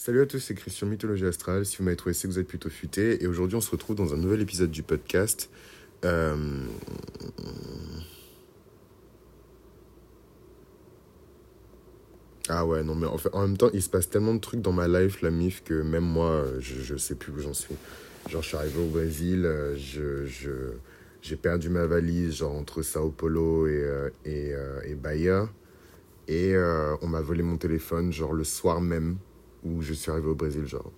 Salut à tous, c'est Christian Mythologie Astrale. Si vous m'avez trouvé, c'est que vous êtes plutôt futé. Et aujourd'hui, on se retrouve dans un nouvel épisode du podcast. Euh, Ah ouais, non, mais en, fait, en même temps, il se passe tellement de trucs dans ma life, la MIF, que même moi, je, je sais plus où j'en suis. Genre, je suis arrivé au Brésil, euh, je, je, j'ai perdu ma valise, genre entre Sao Paulo et, euh, et, et Bahia. Et on m'a volé mon téléphone, genre le soir même où je suis arrivé au Brésil, genre.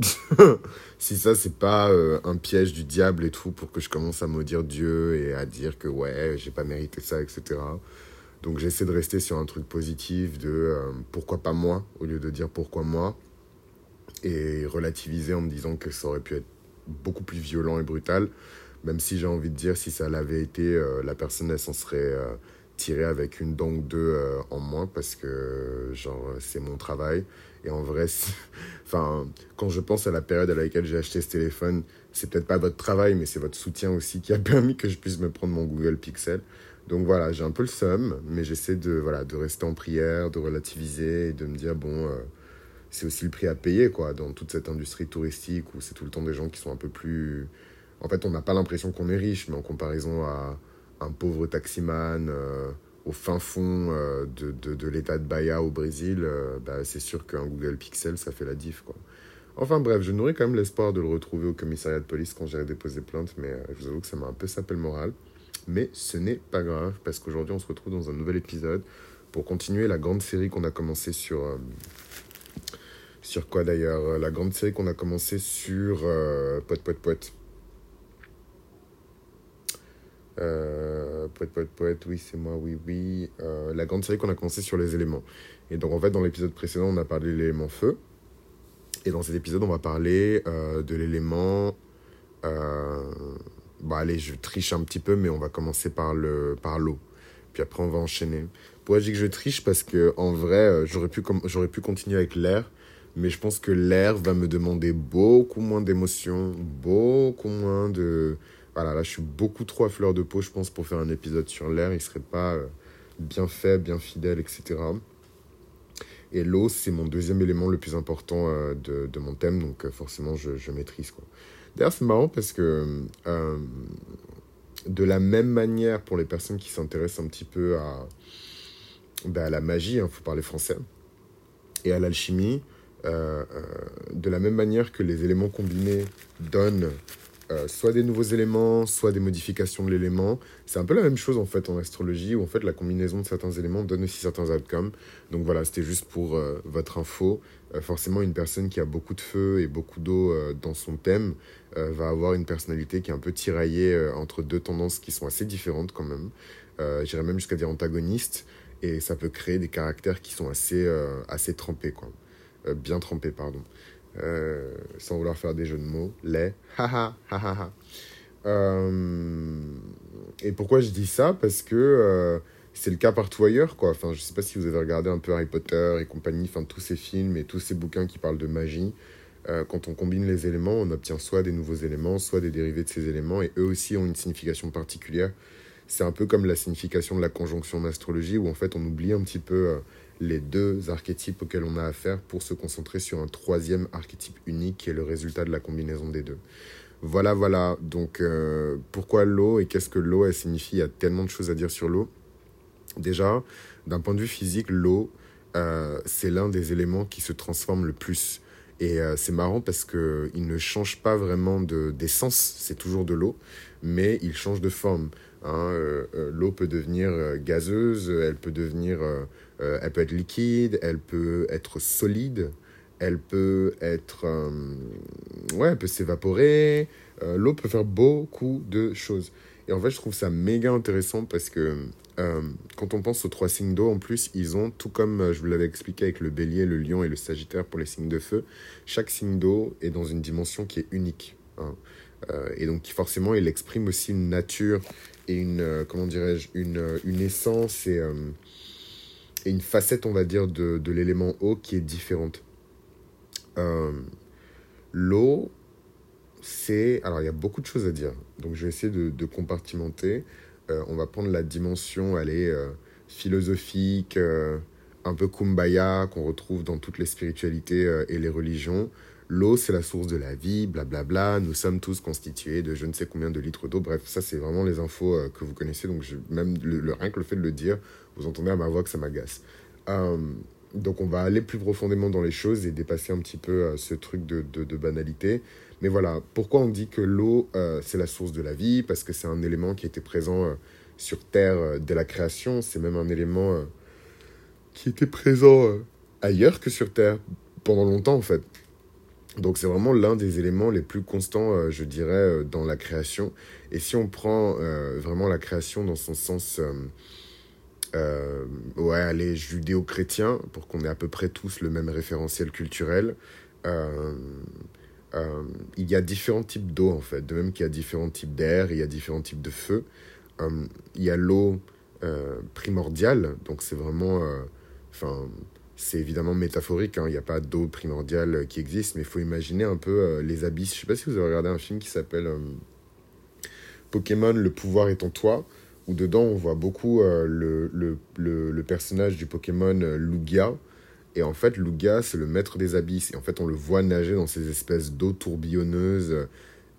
si ça, c'est pas un piège du diable et tout pour que je commence à maudire Dieu et à dire que ouais, j'ai pas mérité ça, etc. Donc j'essaie de rester sur un truc positif de euh, pourquoi pas moi, au lieu de dire pourquoi moi, et relativiser en me disant que ça aurait pu être beaucoup plus violent et brutal, même si j'ai envie de dire si ça l'avait été, euh, la personne elle s'en serait euh, tirée avec une dent ou deux en moins parce que genre c'est mon travail. Et en vrai, enfin, quand je pense à la période à laquelle j'ai acheté ce téléphone, c'est peut-être pas votre travail, mais c'est votre soutien aussi qui a permis que je puisse me prendre mon Google Pixel. Donc voilà, j'ai un peu le seum, mais j'essaie de, voilà, de rester en prière, de relativiser et de me dire, bon, euh, c'est aussi le prix à payer, quoi, dans toute cette industrie touristique où c'est tout le temps des gens qui sont un peu plus... En fait, on n'a pas l'impression qu'on est riche, mais en comparaison à un pauvre taximan euh, au fin fond euh, de, de, l'état de Bahia au Brésil, bah, c'est sûr qu'un Google Pixel, ça fait la diff, quoi. Enfin bref, je nourris quand même l'espoir de le retrouver au commissariat de police quand j'irai déposer plainte, mais je vous avoue que ça m'a un peu sapé le moral. Mais ce n'est pas grave parce qu'aujourd'hui on se retrouve dans un nouvel épisode pour continuer la grande série qu'on a commencé sur... Euh, sur quoi d'ailleurs? La grande série qu'on a commencé sur euh, Poète, Poète, Poète. Euh, poète, poète, poète, oui, c'est moi, oui, oui. Euh, la grande série qu'on a commencé sur les éléments. Et donc, en fait, dans l'épisode précédent, on a parlé de l'élément feu. Et dans cet épisode, on va parler de l'élément Bon, allez, je triche un petit peu, mais on va commencer par le par l'eau. Puis après, on va enchaîner. Pourquoi je dis que je triche? Parce que en vrai, euh, j'aurais pu, j'aurais pu continuer avec l'air, mais je pense que l'air va me demander beaucoup moins d'émotions, beaucoup moins de... Voilà, là, je suis beaucoup trop à fleur de peau, je pense, pour faire un épisode sur l'air. Il serait pas euh, bien fait, bien fidèle, etc. Et l'eau, c'est mon deuxième élément le plus important euh, de, mon thème, donc forcément, je, je maîtrise. D'ailleurs, c'est marrant parce que euh, de la même manière, pour les personnes qui s'intéressent un petit peu à, à la magie, il hein, faut parler français, et à l'alchimie, euh, euh, de la même manière que les éléments combinés donnent euh, soit des nouveaux éléments, soit des modifications de l'élément. C'est un peu la même chose en fait en astrologie où en fait la combinaison de certains éléments donne aussi certains outcomes. Donc voilà, c'était juste pour euh, votre info. Euh, forcément, une personne qui a beaucoup de feu et beaucoup d'eau dans son thème va avoir une personnalité qui est un peu tiraillée entre deux tendances qui sont assez différentes quand même. J'irais même jusqu'à dire antagonistes et ça peut créer des caractères qui sont assez, assez trempés, quoi. bien trempés, pardon. Euh, sans vouloir faire des jeux de mots, les haha haha. Euh, et pourquoi je dis ça? Parce que euh, c'est le cas partout ailleurs, quoi. Enfin, je sais pas si vous avez regardé un peu Harry Potter et compagnie, enfin tous ces films et tous ces bouquins qui parlent de magie. quand on combine les éléments, on obtient soit des nouveaux éléments, soit des dérivés de ces éléments, et eux aussi ont une signification particulière. C'est un peu comme la signification de la conjonction en astrologie, où en fait on oublie un petit peu les deux archétypes auxquels on a affaire pour se concentrer sur un troisième archétype unique qui est le résultat de la combinaison des deux. Voilà, voilà. Donc, euh, pourquoi l'eau et qu'est-ce que l'eau, elle signifie? Il y a tellement de choses à dire sur l'eau. Déjà, d'un point de vue physique, l'eau, euh, c'est l'un des éléments qui se transforme le plus. Et euh, c'est marrant parce qu'il ne change pas vraiment d'essence, c'est toujours de l'eau, mais il change de forme. Hein. l'eau peut devenir gazeuse, elle peut devenir euh, elle peut être liquide, elle peut être solide, elle peut être... Euh, ouais, elle peut s'évaporer. Euh, l'eau peut faire beaucoup de choses. Et en fait, je trouve ça méga intéressant parce que quand on pense aux trois signes d'eau, en plus, ils ont, tout comme je vous l'avais expliqué avec le bélier, le lion et le sagittaire pour les signes de feu, chaque signe d'eau est dans une dimension qui est unique. Hein. et donc, forcément, il exprime aussi une nature et une, comment dirais-je, une, une essence et et une facette, on va dire, de, de l'élément eau qui est différente. Euh, l'eau, c'est... Alors, il y a beaucoup de choses à dire. Donc, je vais essayer de, de compartimenter. Euh, on va prendre la dimension, elle est euh, philosophique, un peu kumbaya qu'on retrouve dans toutes les spiritualités et les religions. L'eau, c'est la source de la vie, blablabla. Nous sommes tous constitués de je ne sais combien de litres d'eau. Bref, ça, c'est vraiment les infos que vous connaissez. Donc, même le, rien que le fait de le dire, vous entendez à ma voix que ça m'agace. Euh, donc, on va aller plus profondément dans les choses et dépasser un petit peu ce truc de, banalité. Mais voilà, pourquoi on dit que l'eau, c'est la source de la vie? Parce que c'est un élément qui était présent sur Terre dès la création. C'est même un élément qui était présent euh, ailleurs que sur Terre pendant longtemps en fait. Donc c'est vraiment l'un des éléments les plus constants, euh, je dirais, euh, dans la création. Et si on prend vraiment la création dans son sens, ouais, allez, judéo-chrétien, pour qu'on ait à peu près tous le même référentiel culturel, il y a différents types d'eau en fait. De même qu'il y a différents types d'air, il y a différents types de feu. il y a l'eau primordiale, donc c'est vraiment Enfin, c'est évidemment métaphorique, hein. il n'y a pas d'eau primordiale qui existe, mais il faut imaginer un peu euh, les abysses. Je ne sais pas si vous avez regardé un film qui s'appelle euh, Pokémon, le pouvoir est en toi, où dedans on voit beaucoup euh, le, le, le, personnage du Pokémon Lugia. Et en fait, Lugia, c'est le maître des abysses. Et en fait, on le voit nager dans ces espèces d'eau tourbillonneuses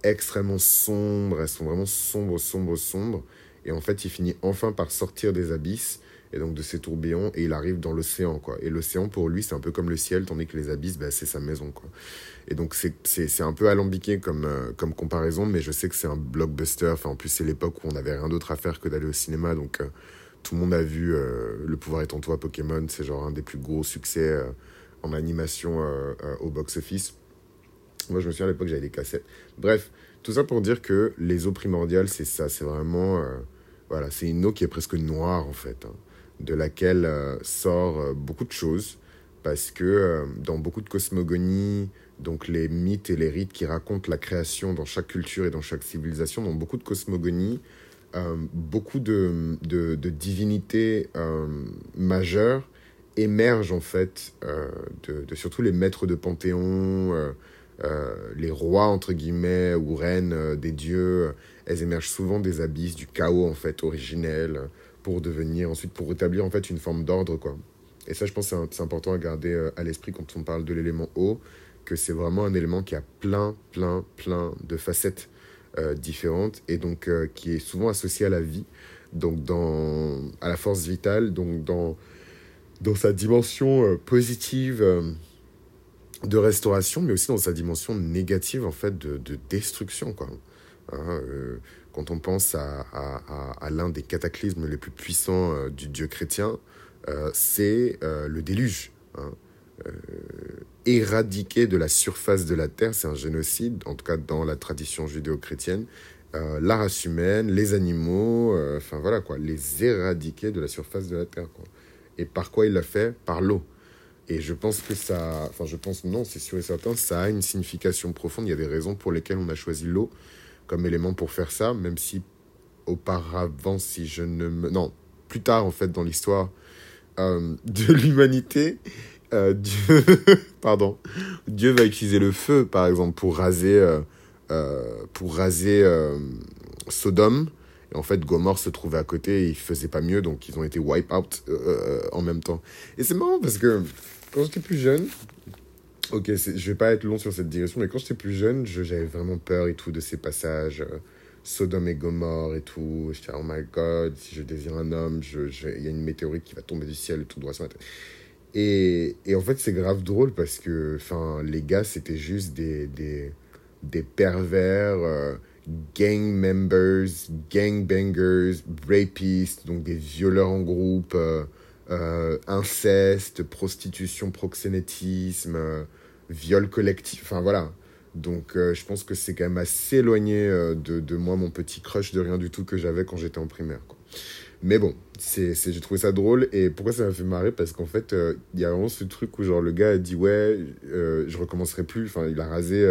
extrêmement sombres. Elles sont vraiment sombres, sombres, sombres. Et en fait, il finit enfin par sortir des abysses et donc de ces tourbillons, et il arrive dans l'océan, quoi. Et l'océan, pour lui, c'est un peu comme le ciel, tandis que les abysses, bah, c'est sa maison, quoi. Et donc c'est un peu alambiqué comme, euh, comme comparaison, mais je sais que c'est un blockbuster, enfin en plus c'est l'époque où on n'avait rien d'autre à faire que d'aller au cinéma, donc euh, tout le monde a vu euh, Le pouvoir est en toi, Pokémon, c'est genre un des plus gros succès en animation au box-office. Moi je me souviens à l'époque j'avais des cassettes. Bref, tout ça pour dire que les eaux primordiales, c'est ça, c'est vraiment... voilà, c'est une eau qui est presque noire en fait. Hein de laquelle euh, sort euh, beaucoup de choses, parce que euh, dans beaucoup de cosmogonies, donc les mythes et les rites qui racontent la création dans chaque culture et dans chaque civilisation, dans beaucoup de cosmogonies, beaucoup de, de, divinités majeures émergent en fait, de, de, surtout les maîtres de panthéon, les rois entre guillemets ou reines des dieux, elles émergent souvent des abysses du chaos en fait originel pour devenir ensuite, pour rétablir en fait une forme d'ordre, quoi. Et ça, je pense c'est important à garder euh, à l'esprit quand on parle de l'élément eau, que c'est vraiment un élément qui a plein, plein, plein de facettes euh, différentes et donc euh, qui est souvent associé à la vie, donc dans, à la force vitale, donc dans, dans sa dimension positive de restauration, mais aussi dans sa dimension négative en fait de, de destruction, quoi. Hein, quand on pense à, l'un des cataclysmes les plus puissants euh, du Dieu chrétien, euh, c'est euh, le déluge. Hein. éradiquer de la surface de la terre, c'est un génocide, en tout cas dans la tradition judéo-chrétienne. la race humaine, les animaux, enfin voilà quoi, les éradiquer de la surface de la terre. Et par quoi il l'a fait? Par l'eau. Et je pense que ça, enfin je pense non, c'est sûr et certain, ça a une signification profonde. Il y a des raisons pour lesquelles on a choisi l'eau comme élément pour faire ça, même si auparavant, si je ne me... Non, plus tard en fait dans l'histoire euh, de l'humanité, euh, Dieu... Pardon. Dieu va utiliser le feu, par exemple, pour raser, euh, pour raser Sodome. Et en fait, Gomorre se trouvait à côté et il faisait pas mieux, donc ils ont été wipe out en même temps. Et c'est marrant parce que quand j'étais plus jeune, Ok, je vais pas être long sur cette direction, mais quand j'étais plus jeune, j'avais vraiment peur et tout de ces passages. Euh, Sodome et Gomorre et tout. J'étais, oh my god, si je désire un homme, il y a une météorite qui va tomber du ciel tout droit sur ma tête. Et, et en fait, c'est grave drôle parce que les gars, c'était juste des, des, des pervers, euh, gang members, gang bangers, rapistes, donc des violeurs en groupe, euh, inceste, prostitution, proxénétisme viol collectif. Enfin voilà. Donc euh, je pense que c'est quand même assez éloigné euh, de, de, moi, mon petit crush de rien du tout que j'avais quand j'étais en primaire. Mais bon, c'est, j'ai trouvé ça drôle. Et pourquoi ça m'a fait marrer? Parce qu'en fait, euh, il y a vraiment ce truc où genre le gars a dit ouais, je recommencerai plus. Enfin, il a rasé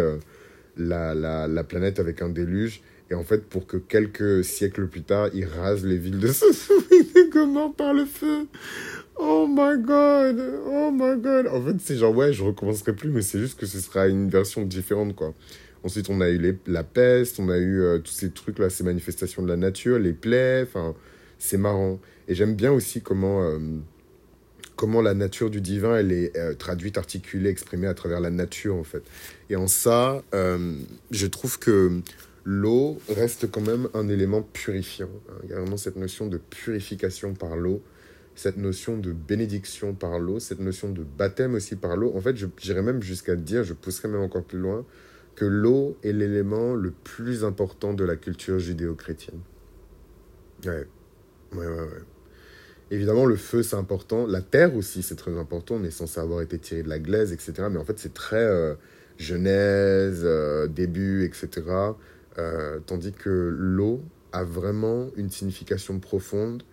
la, la, la, planète avec un déluge. Et en fait, pour que quelques siècles plus tard, il rase les villes de et comment par le feu? Oh my god, oh my god. En fait, c'est genre, ouais, je recommencerai plus, mais c'est juste que ce sera une version différente, quoi. Ensuite, on a eu les, la peste, on a eu euh, tous ces trucs-là, ces manifestations de la nature, les plaies, enfin, c'est marrant. Et j'aime bien aussi comment, euh, comment la nature du divin, elle est euh, traduite, articulée, exprimée à travers la nature, en fait. Et en ça, je trouve que l'eau reste quand même un élément purifiant. Il y a vraiment cette notion de purification par l'eau, cette notion de bénédiction par l'eau, cette notion de baptême aussi par l'eau. En fait, j'irais même jusqu'à dire, je pousserais même encore plus loin, que l'eau est l'élément le plus important de la culture judéo-chrétienne. Ouais, ouais, ouais. Évidemment, le feu, c'est important. La terre aussi, c'est très important. On est censé avoir été tiré de la glaise, etc. Mais en fait, c'est très euh, genèse, euh, début, etc. Euh, tandis que l'eau a vraiment une signification profonde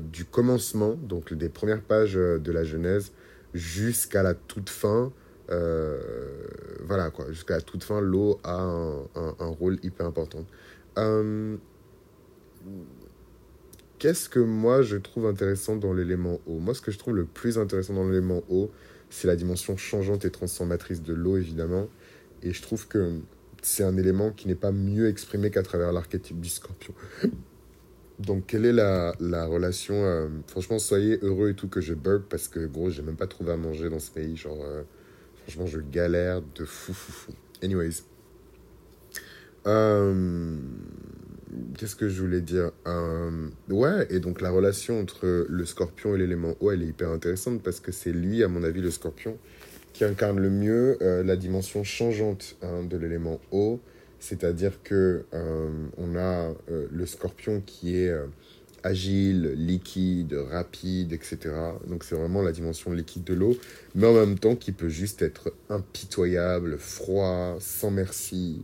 du commencement, donc des premières pages de la Genèse, jusqu'à la toute fin. voilà, quoi. Jusqu'à la toute fin, l'eau a un, un, rôle hyper important. Qu'est-ce que moi je trouve intéressant dans l'élément eau? Moi, ce que je trouve le plus intéressant dans l'élément eau, c'est la dimension changeante et transformatrice de l'eau, évidemment. Et je trouve que c'est un élément qui n'est pas mieux exprimé qu'à travers l'archétype du scorpion. Donc, quelle est la, la relation euh, Franchement, soyez heureux et tout que je burp parce que, gros, j'ai même pas trouvé à manger dans ce pays. Genre, euh, franchement, je galère de fou, fou, fou. Anyways. Euh, Qu'est-ce que je voulais dire? Ouais, et donc la relation entre le scorpion et l'élément eau, elle est hyper intéressante parce que c'est lui, à mon avis, le scorpion, qui incarne le mieux la dimension changeante hein, de l'élément eau. C'est-à-dire que euh, on a le scorpion qui est agile, liquide, rapide, etc. Donc c'est vraiment la dimension liquide de l'eau, mais en même temps qui peut juste être impitoyable, froid, sans merci,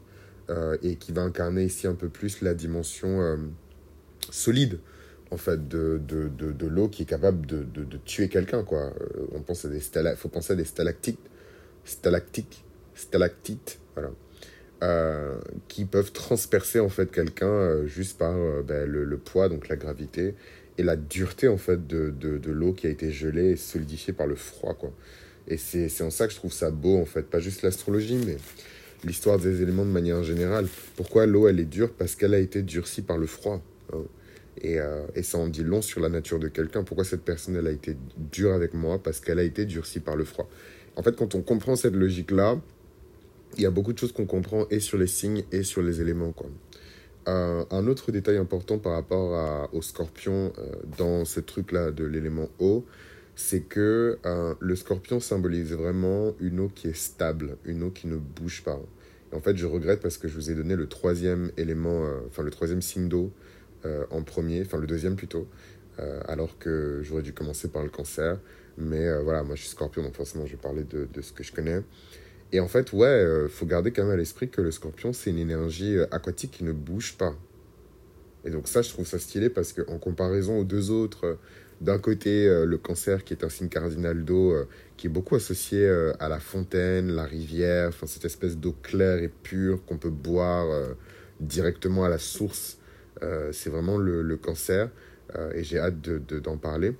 euh, et qui va incarner ici un peu plus la dimension euh, solide en fait de, de, de, de l'eau qui est capable de, de tuer quelqu'un quoi euh, on pense à des faut penser à des stalactites stalactiques stalactites voilà qui peuvent transpercer en fait quelqu'un juste par ben, le, poids donc la gravité et la dureté en fait de, de, de l'eau qui a été gelée et solidifiée par le froid quoi et c'est en ça que je trouve ça beau en fait pas juste l'astrologie mais l'histoire des éléments de manière générale. Pourquoi l'eau, elle est dure? Parce qu'elle a été durcie par le froid. Hein. Et, euh, et, ça en dit long sur la nature de quelqu'un. Pourquoi cette personne, elle a été dure avec moi? Parce qu'elle a été durcie par le froid. En fait, quand on comprend cette logique-là, il y a beaucoup de choses qu'on comprend et sur les signes et sur les éléments. Quoi. Euh, un autre détail important par rapport au scorpion euh, dans ce truc-là de l'élément eau, c'est que euh, le scorpion symbolise vraiment une eau qui est stable, une eau qui ne bouge pas. En fait, je regrette parce que je vous ai donné le troisième élément, enfin le troisième signe d'eau en premier, enfin le deuxième plutôt, alors que j'aurais dû commencer par le cancer. Mais voilà, moi je suis scorpion, donc forcément je vais parler de ce que je connais. Et en fait, ouais, il faut garder quand même à l'esprit que le scorpion, c'est une énergie aquatique qui ne bouge pas. Et donc ça, je trouve ça stylé parce qu'en comparaison aux deux autres, d'un côté, euh, le cancer qui est un signe cardinal d'eau, euh, qui est beaucoup associé euh, à la fontaine, la rivière, cette espèce d'eau claire et pure qu'on peut boire directement à la source. c'est vraiment le, cancer et j'ai hâte d'en de, d'en parler.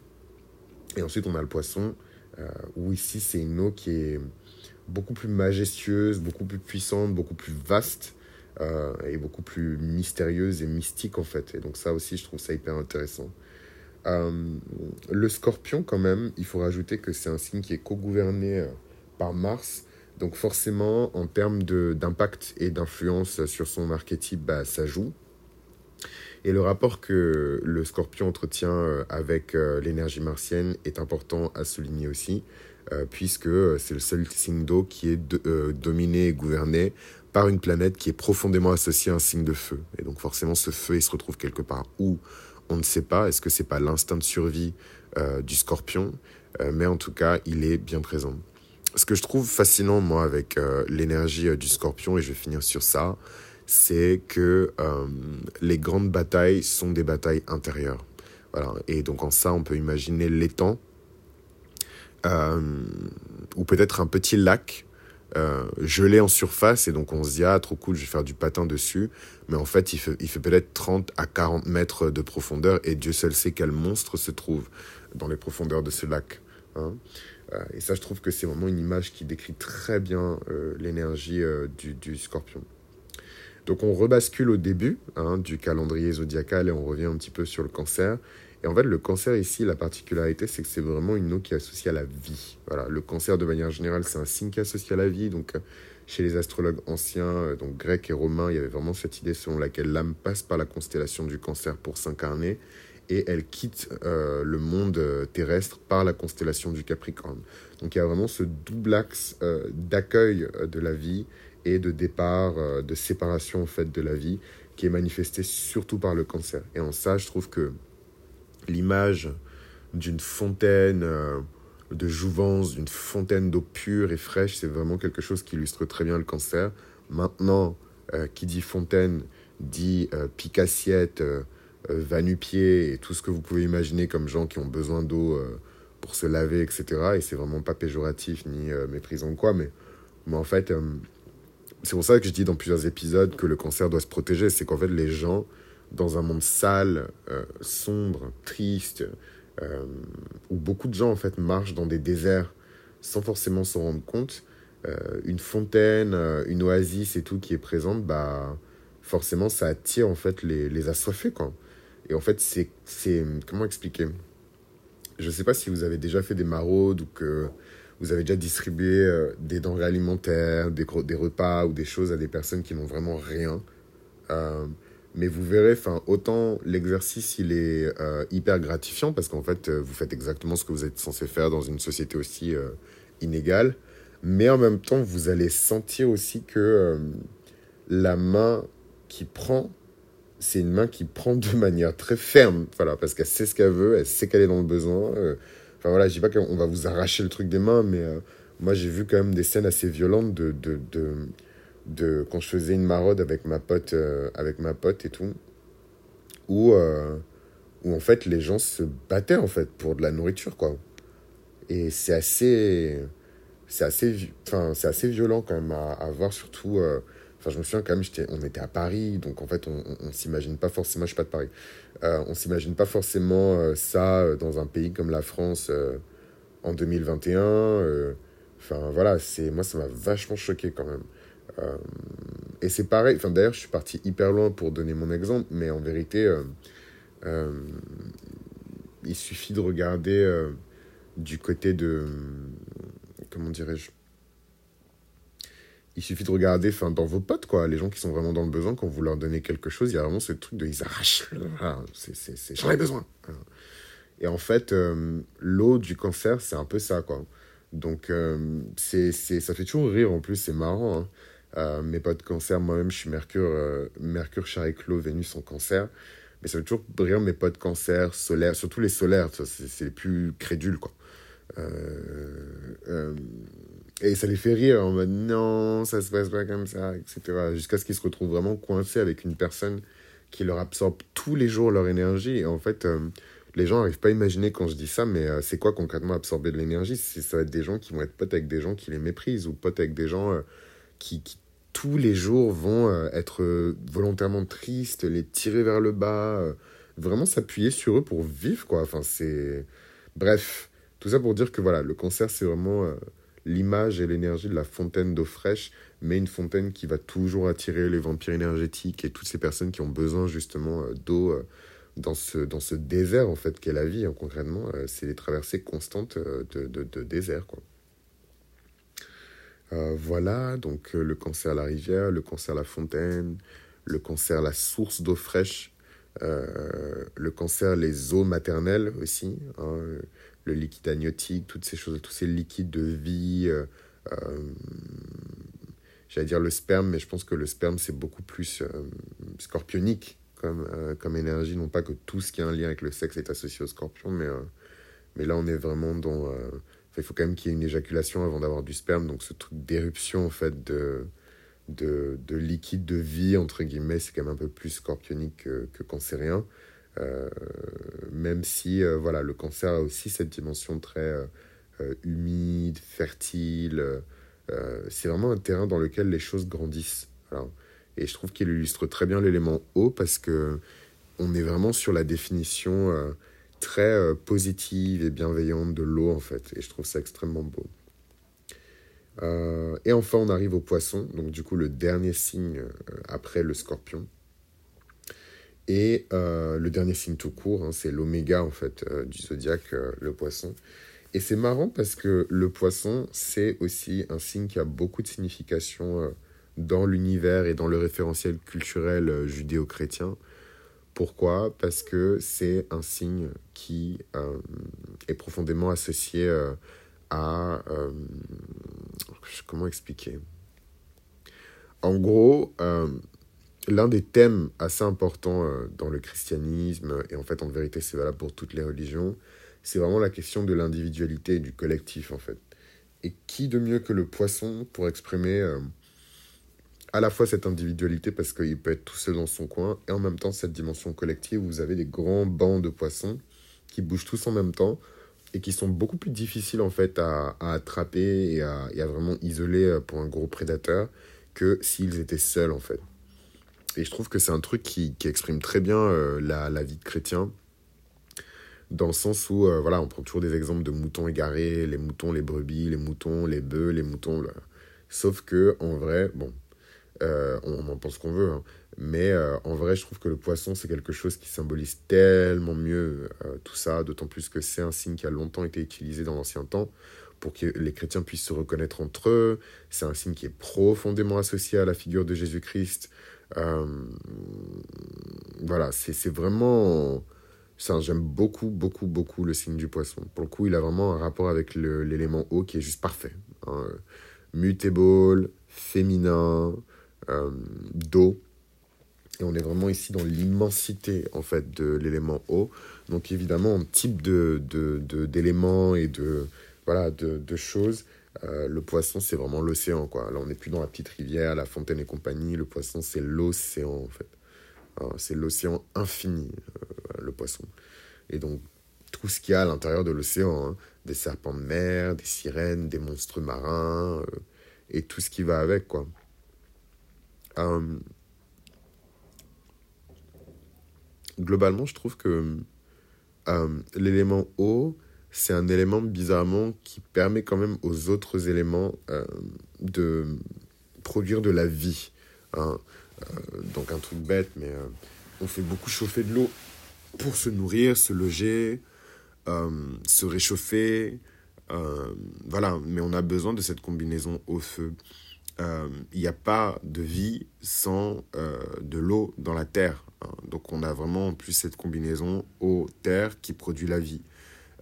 Et ensuite, on a le poisson, où ici, c'est une eau qui est beaucoup plus majestueuse, beaucoup plus puissante, beaucoup plus vaste. et beaucoup plus mystérieuse et mystique en fait. Et donc ça aussi, je trouve ça hyper intéressant. Euh, le scorpion, quand même, il faut rajouter que c'est un signe qui est co-gouverné euh, par Mars. Donc forcément, en termes d'impact et d'influence sur son archétype, bah, ça joue. Et le rapport que le scorpion entretient euh, avec l'énergie martienne est important à souligner aussi, puisque c'est le seul signe d'eau qui est dominé et gouverné par une planète qui est profondément associée à un signe de feu. Et donc forcément, ce feu, il se retrouve quelque part où on ne sait pas. Est-ce que c'est pas l'instinct de survie euh, du scorpion? Euh, Mais en tout cas, il est bien présent. Ce que je trouve fascinant, moi, avec euh, l'énergie du scorpion, et je vais finir sur ça, c'est que les grandes batailles sont des batailles intérieures. Voilà. Et donc en ça, on peut imaginer l'étang, ou peut-être un petit lac euh, gelé en surface et donc on se dit ah trop cool je vais faire du patin dessus. Mais en fait il fait, peut-être 30 à 40 mètres de profondeur et Dieu seul sait quel monstre se trouve dans les profondeurs de ce lac hein. euh, et ça je trouve que c'est vraiment une image qui décrit très bien euh, l'énergie du, du, scorpion. Donc on rebascule au début hein, du calendrier zodiacal et on revient un petit peu sur le cancer Et en fait, le cancer ici, la particularité, c'est que c'est vraiment une eau qui est associée à la vie. Voilà, le cancer, de manière générale, c'est un signe qui est associé à la vie. Donc, euh, chez les astrologues anciens, euh, donc grecs et romains, il y avait vraiment cette idée selon laquelle l'âme passe par la constellation du cancer pour s'incarner et elle quitte euh, le monde terrestre par la constellation du Capricorne. Donc il y a vraiment ce double axe d'accueil de la vie et de départ, de séparation en fait de la vie qui est manifesté surtout par le cancer. Et en ça, je trouve que l'image d'une fontaine euh, de jouvence, d'une fontaine d'eau pure et fraîche, c'est vraiment quelque chose qui illustre très bien le cancer. Maintenant, euh, qui dit fontaine dit euh, pique-assiette, va-nu-pied et tout ce que vous pouvez imaginer comme gens qui ont besoin d'eau pour se laver, etc. Et c'est vraiment pas péjoratif ni méprisant quoi, mais, mais en fait, c'est pour ça que je dis dans plusieurs épisodes que le cancer doit se protéger. C'est qu'en fait, les gens dans un monde sale, euh, sombre, triste, euh, où beaucoup de gens en fait marchent dans des déserts sans forcément s'en rendre compte, euh, une fontaine, une oasis et tout qui est présente, bah forcément ça attire en fait les, les assoiffés quoi. Et en fait c'est comment expliquer? Je sais pas si vous avez déjà fait des maraudes ou que vous avez déjà distribué des denrées alimentaires, des, des repas ou des choses à des personnes qui n'ont vraiment rien. Mais vous verrez, enfin, autant l'exercice, il est euh, hyper gratifiant parce qu'en fait, euh, vous faites exactement ce que vous êtes censé faire dans une société aussi euh, inégale. Mais en même temps, vous allez sentir aussi que la main qui prend, c'est une main qui prend de manière très ferme. Voilà, parce qu'elle sait ce qu'elle veut, elle sait qu'elle est dans le besoin. Enfin voilà, je dis pas qu'on va vous arracher le truc des mains, mais moi j'ai vu quand même des scènes assez violentes de, de, de de quand je faisais une maraude avec ma pote euh, avec ma pote et tout où euh, en fait les gens se battaient en fait pour de la nourriture quoi. Et c'est assez c'est assez enfin c'est assez violent quand même à, voir surtout euh, enfin je me souviens quand même on était à Paris donc en fait on, on, s'imagine pas forcément je suis pas de Paris on s'imagine pas forcément ça dans un pays comme la France en 2021 enfin voilà c'est moi ça m'a vachement choqué quand même. euh, et c'est pareil, enfin, d'ailleurs, je suis parti hyper loin pour donner mon exemple, mais en vérité, euh, euh, il suffit de regarder du côté de. Comment dirais-je il suffit de regarder enfin, dans vos potes, quoi, les gens qui sont vraiment dans le besoin, quand vous leur donnez quelque chose, il y a vraiment ce truc de ils arrachent. j'en ai besoin. Et en fait, l'eau du cancer, c'est un peu ça, quoi. Donc, c'est, ça fait toujours rire en plus, c'est marrant. Hein. Euh, mes potes cancer, moi-même, je suis Mercure, euh, Mercure, Chariclo, Vénus en cancer. Mais ça veut toujours briller mes potes cancer, solaire, surtout les solaires, c'est les plus crédules, quoi. Euh, et ça les fait rire en mode non, ça se passe pas comme ça, etc. Jusqu'à ce qu'ils se retrouvent vraiment coincés avec une personne qui leur absorbe tous les jours leur énergie. Et en fait, les gens n'arrivent pas à imaginer quand je dis ça, mais c'est quoi concrètement absorber de l'énergie? Ça va être des gens qui vont être potes avec des gens qui les méprisent ou potes avec des gens qui, tous les jours vont euh, être euh, volontairement tristes, les tirer vers le bas, euh, vraiment s'appuyer sur eux pour vivre, quoi. Enfin, c'est... Bref, tout ça pour dire que voilà, le cancer, c'est vraiment l'image et l'énergie de la fontaine d'eau fraîche, mais une fontaine qui va toujours attirer les vampires énergétiques et toutes ces personnes qui ont besoin justement d'eau dans ce, dans ce désert, en fait, qu'est la vie, hein, concrètement. c'est les traversées constantes de, de, de désert, quoi. Euh, voilà, donc euh, le cancer à la rivière, le cancer à la fontaine, le cancer à la source d'eau fraîche, euh, le cancer les eaux maternelles aussi, hein, le liquide amniotique, toutes ces choses, tous ces liquides de vie. J'allais dire le sperme, mais je pense que le sperme c'est beaucoup plus scorpionique comme, comme énergie, non pas que tout ce qui a un lien avec le sexe est associé au scorpion, mais, mais là on est vraiment dans il faut quand même qu'il y ait une éjaculation avant d'avoir du sperme. Donc ce truc d'éruption en fait de, de, de, liquide de vie, entre guillemets, c'est quand même un peu plus scorpionique que, que cancérien. Euh, même si euh, voilà, le cancer a aussi cette dimension très euh, humide, fertile. c'est vraiment un terrain dans lequel les choses grandissent. Et je trouve qu'il illustre très bien l'élément eau parce que on est vraiment sur la définition très euh, positive et bienveillante de l'eau, en fait. Et je trouve ça extrêmement beau. Euh, et enfin, on arrive au poisson, donc du coup, le dernier signe euh, après le scorpion. Et le dernier signe tout court, hein, c'est l'oméga en fait du zodiaque, le poisson. Et c'est marrant parce que le poisson, c'est aussi un signe qui a beaucoup de signification dans l'univers et dans le référentiel culturel judéo-chrétien. Pourquoi? Parce que c'est un signe qui est profondément associé à... comment expliquer? En gros, l'un des thèmes assez importants euh, dans le christianisme, et en fait en vérité c'est valable pour toutes les religions, c'est vraiment la question de l'individualité et du collectif en fait. Et qui de mieux que le poisson pour exprimer euh, à la fois cette individualité parce qu'il peut être tout seul dans son coin, et en même temps cette dimension collective où vous avez des grands bancs de poissons qui bougent tous en même temps et qui sont beaucoup plus difficiles en fait à, attraper et à, vraiment isoler euh, pour un gros prédateur que s'ils étaient seuls en fait. Et je trouve que c'est un truc qui, exprime très bien euh, la, la, vie de chrétien, dans le sens où, euh, voilà, on prend toujours des exemples de moutons égarés, les moutons, les brebis, les moutons, les bœufs, les moutons. Sauf que, en vrai, bon, euh, on, en pense qu'on veut, hein, mais en vrai, je trouve que le poisson, c'est quelque chose qui symbolise tellement mieux tout ça, d'autant plus que c'est un signe qui a longtemps été utilisé dans l'ancien temps pour que les chrétiens puissent se reconnaître entre eux. C'est un signe qui est profondément associé à la figure de Jésus-Christ. Euh, voilà, c'est vraiment... J'aime beaucoup, beaucoup, beaucoup le signe du poisson. Pour le coup, il a vraiment un rapport avec l'élément eau qui est juste parfait. Hein. Mutable, féminin, euh, d'eau. Et on est vraiment ici dans l'immensité, en fait, de l'élément eau. Donc, évidemment, en type d'éléments de, de, et de, voilà, de, choses, euh, le poisson, c'est vraiment l'océan, quoi. Là, on n'est plus dans la petite rivière, la fontaine et compagnie. Le poisson, c'est l'océan, en fait. Hein, c'est l'océan infini, euh, le poisson. Et donc, tout ce qu'il y a à l'intérieur de l'océan, hein, des serpents de mer, des sirènes, des monstres marins, et tout ce qui va avec, quoi. Globalement, je trouve que l'élément eau, c'est un élément bizarrement qui permet quand même aux autres éléments euh, de produire de la vie. Hein. Euh, donc un truc bête, mais euh, on fait beaucoup chauffer de l'eau pour se nourrir, se loger, se réchauffer. voilà, mais on a besoin de cette combinaison au feu. Il n'y a pas de vie sans de l'eau dans la terre. Hein. Donc on a vraiment en plus cette combinaison eau-terre qui produit la vie.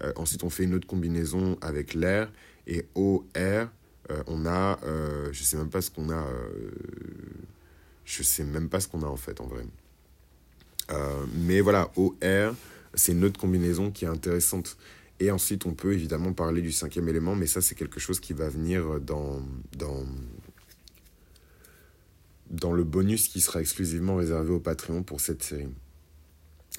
Euh, ensuite, on fait une autre combinaison avec l'air. Et eau, air, euh, on a, euh, je sais même pas ce qu'on a, je sais même pas ce qu'on a en fait, en vrai. mais voilà, eau, air, c'est une autre combinaison qui est intéressante. Et ensuite, on peut évidemment parler du cinquième élément, mais ça, c'est quelque chose qui va venir dans, dans, dans le bonus qui sera exclusivement réservé au Patreon pour cette série.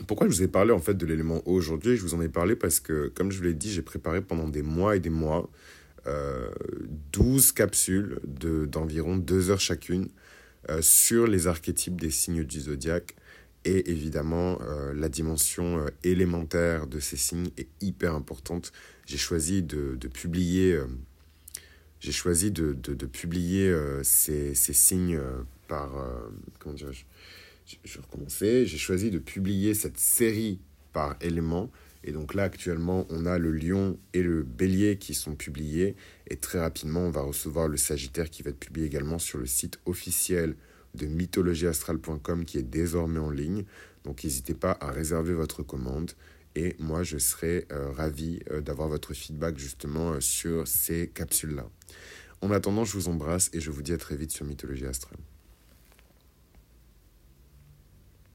Pourquoi je vous ai parlé en fait de l'élément eau aujourd'hui? Je vous en ai parlé parce que, comme je vous l'ai dit, j'ai préparé pendant des mois et des mois euh, 12 capsules d'environ 2 heures chacune euh, sur les archétypes des signes du zodiaque. Et évidemment, euh, la dimension euh, élémentaire de ces signes est hyper importante. J'ai choisi de, de publier, j'ai choisi de, de, de publier ces, ces, signes par, comment dirais-je je vais recommencer. J'ai choisi de publier cette série par élément. Et donc là, actuellement, on a le lion et le bélier qui sont publiés. Et très rapidement, on va recevoir le sagittaire qui va être publié également sur le site officiel de mythologieastrale.com qui est désormais en ligne. Donc n'hésitez pas à réserver votre commande. Et moi, je serai euh, ravi euh, d'avoir votre feedback justement euh, sur ces capsules-là. En attendant, je vous embrasse et je vous dis à très vite sur Mythologie Astrale.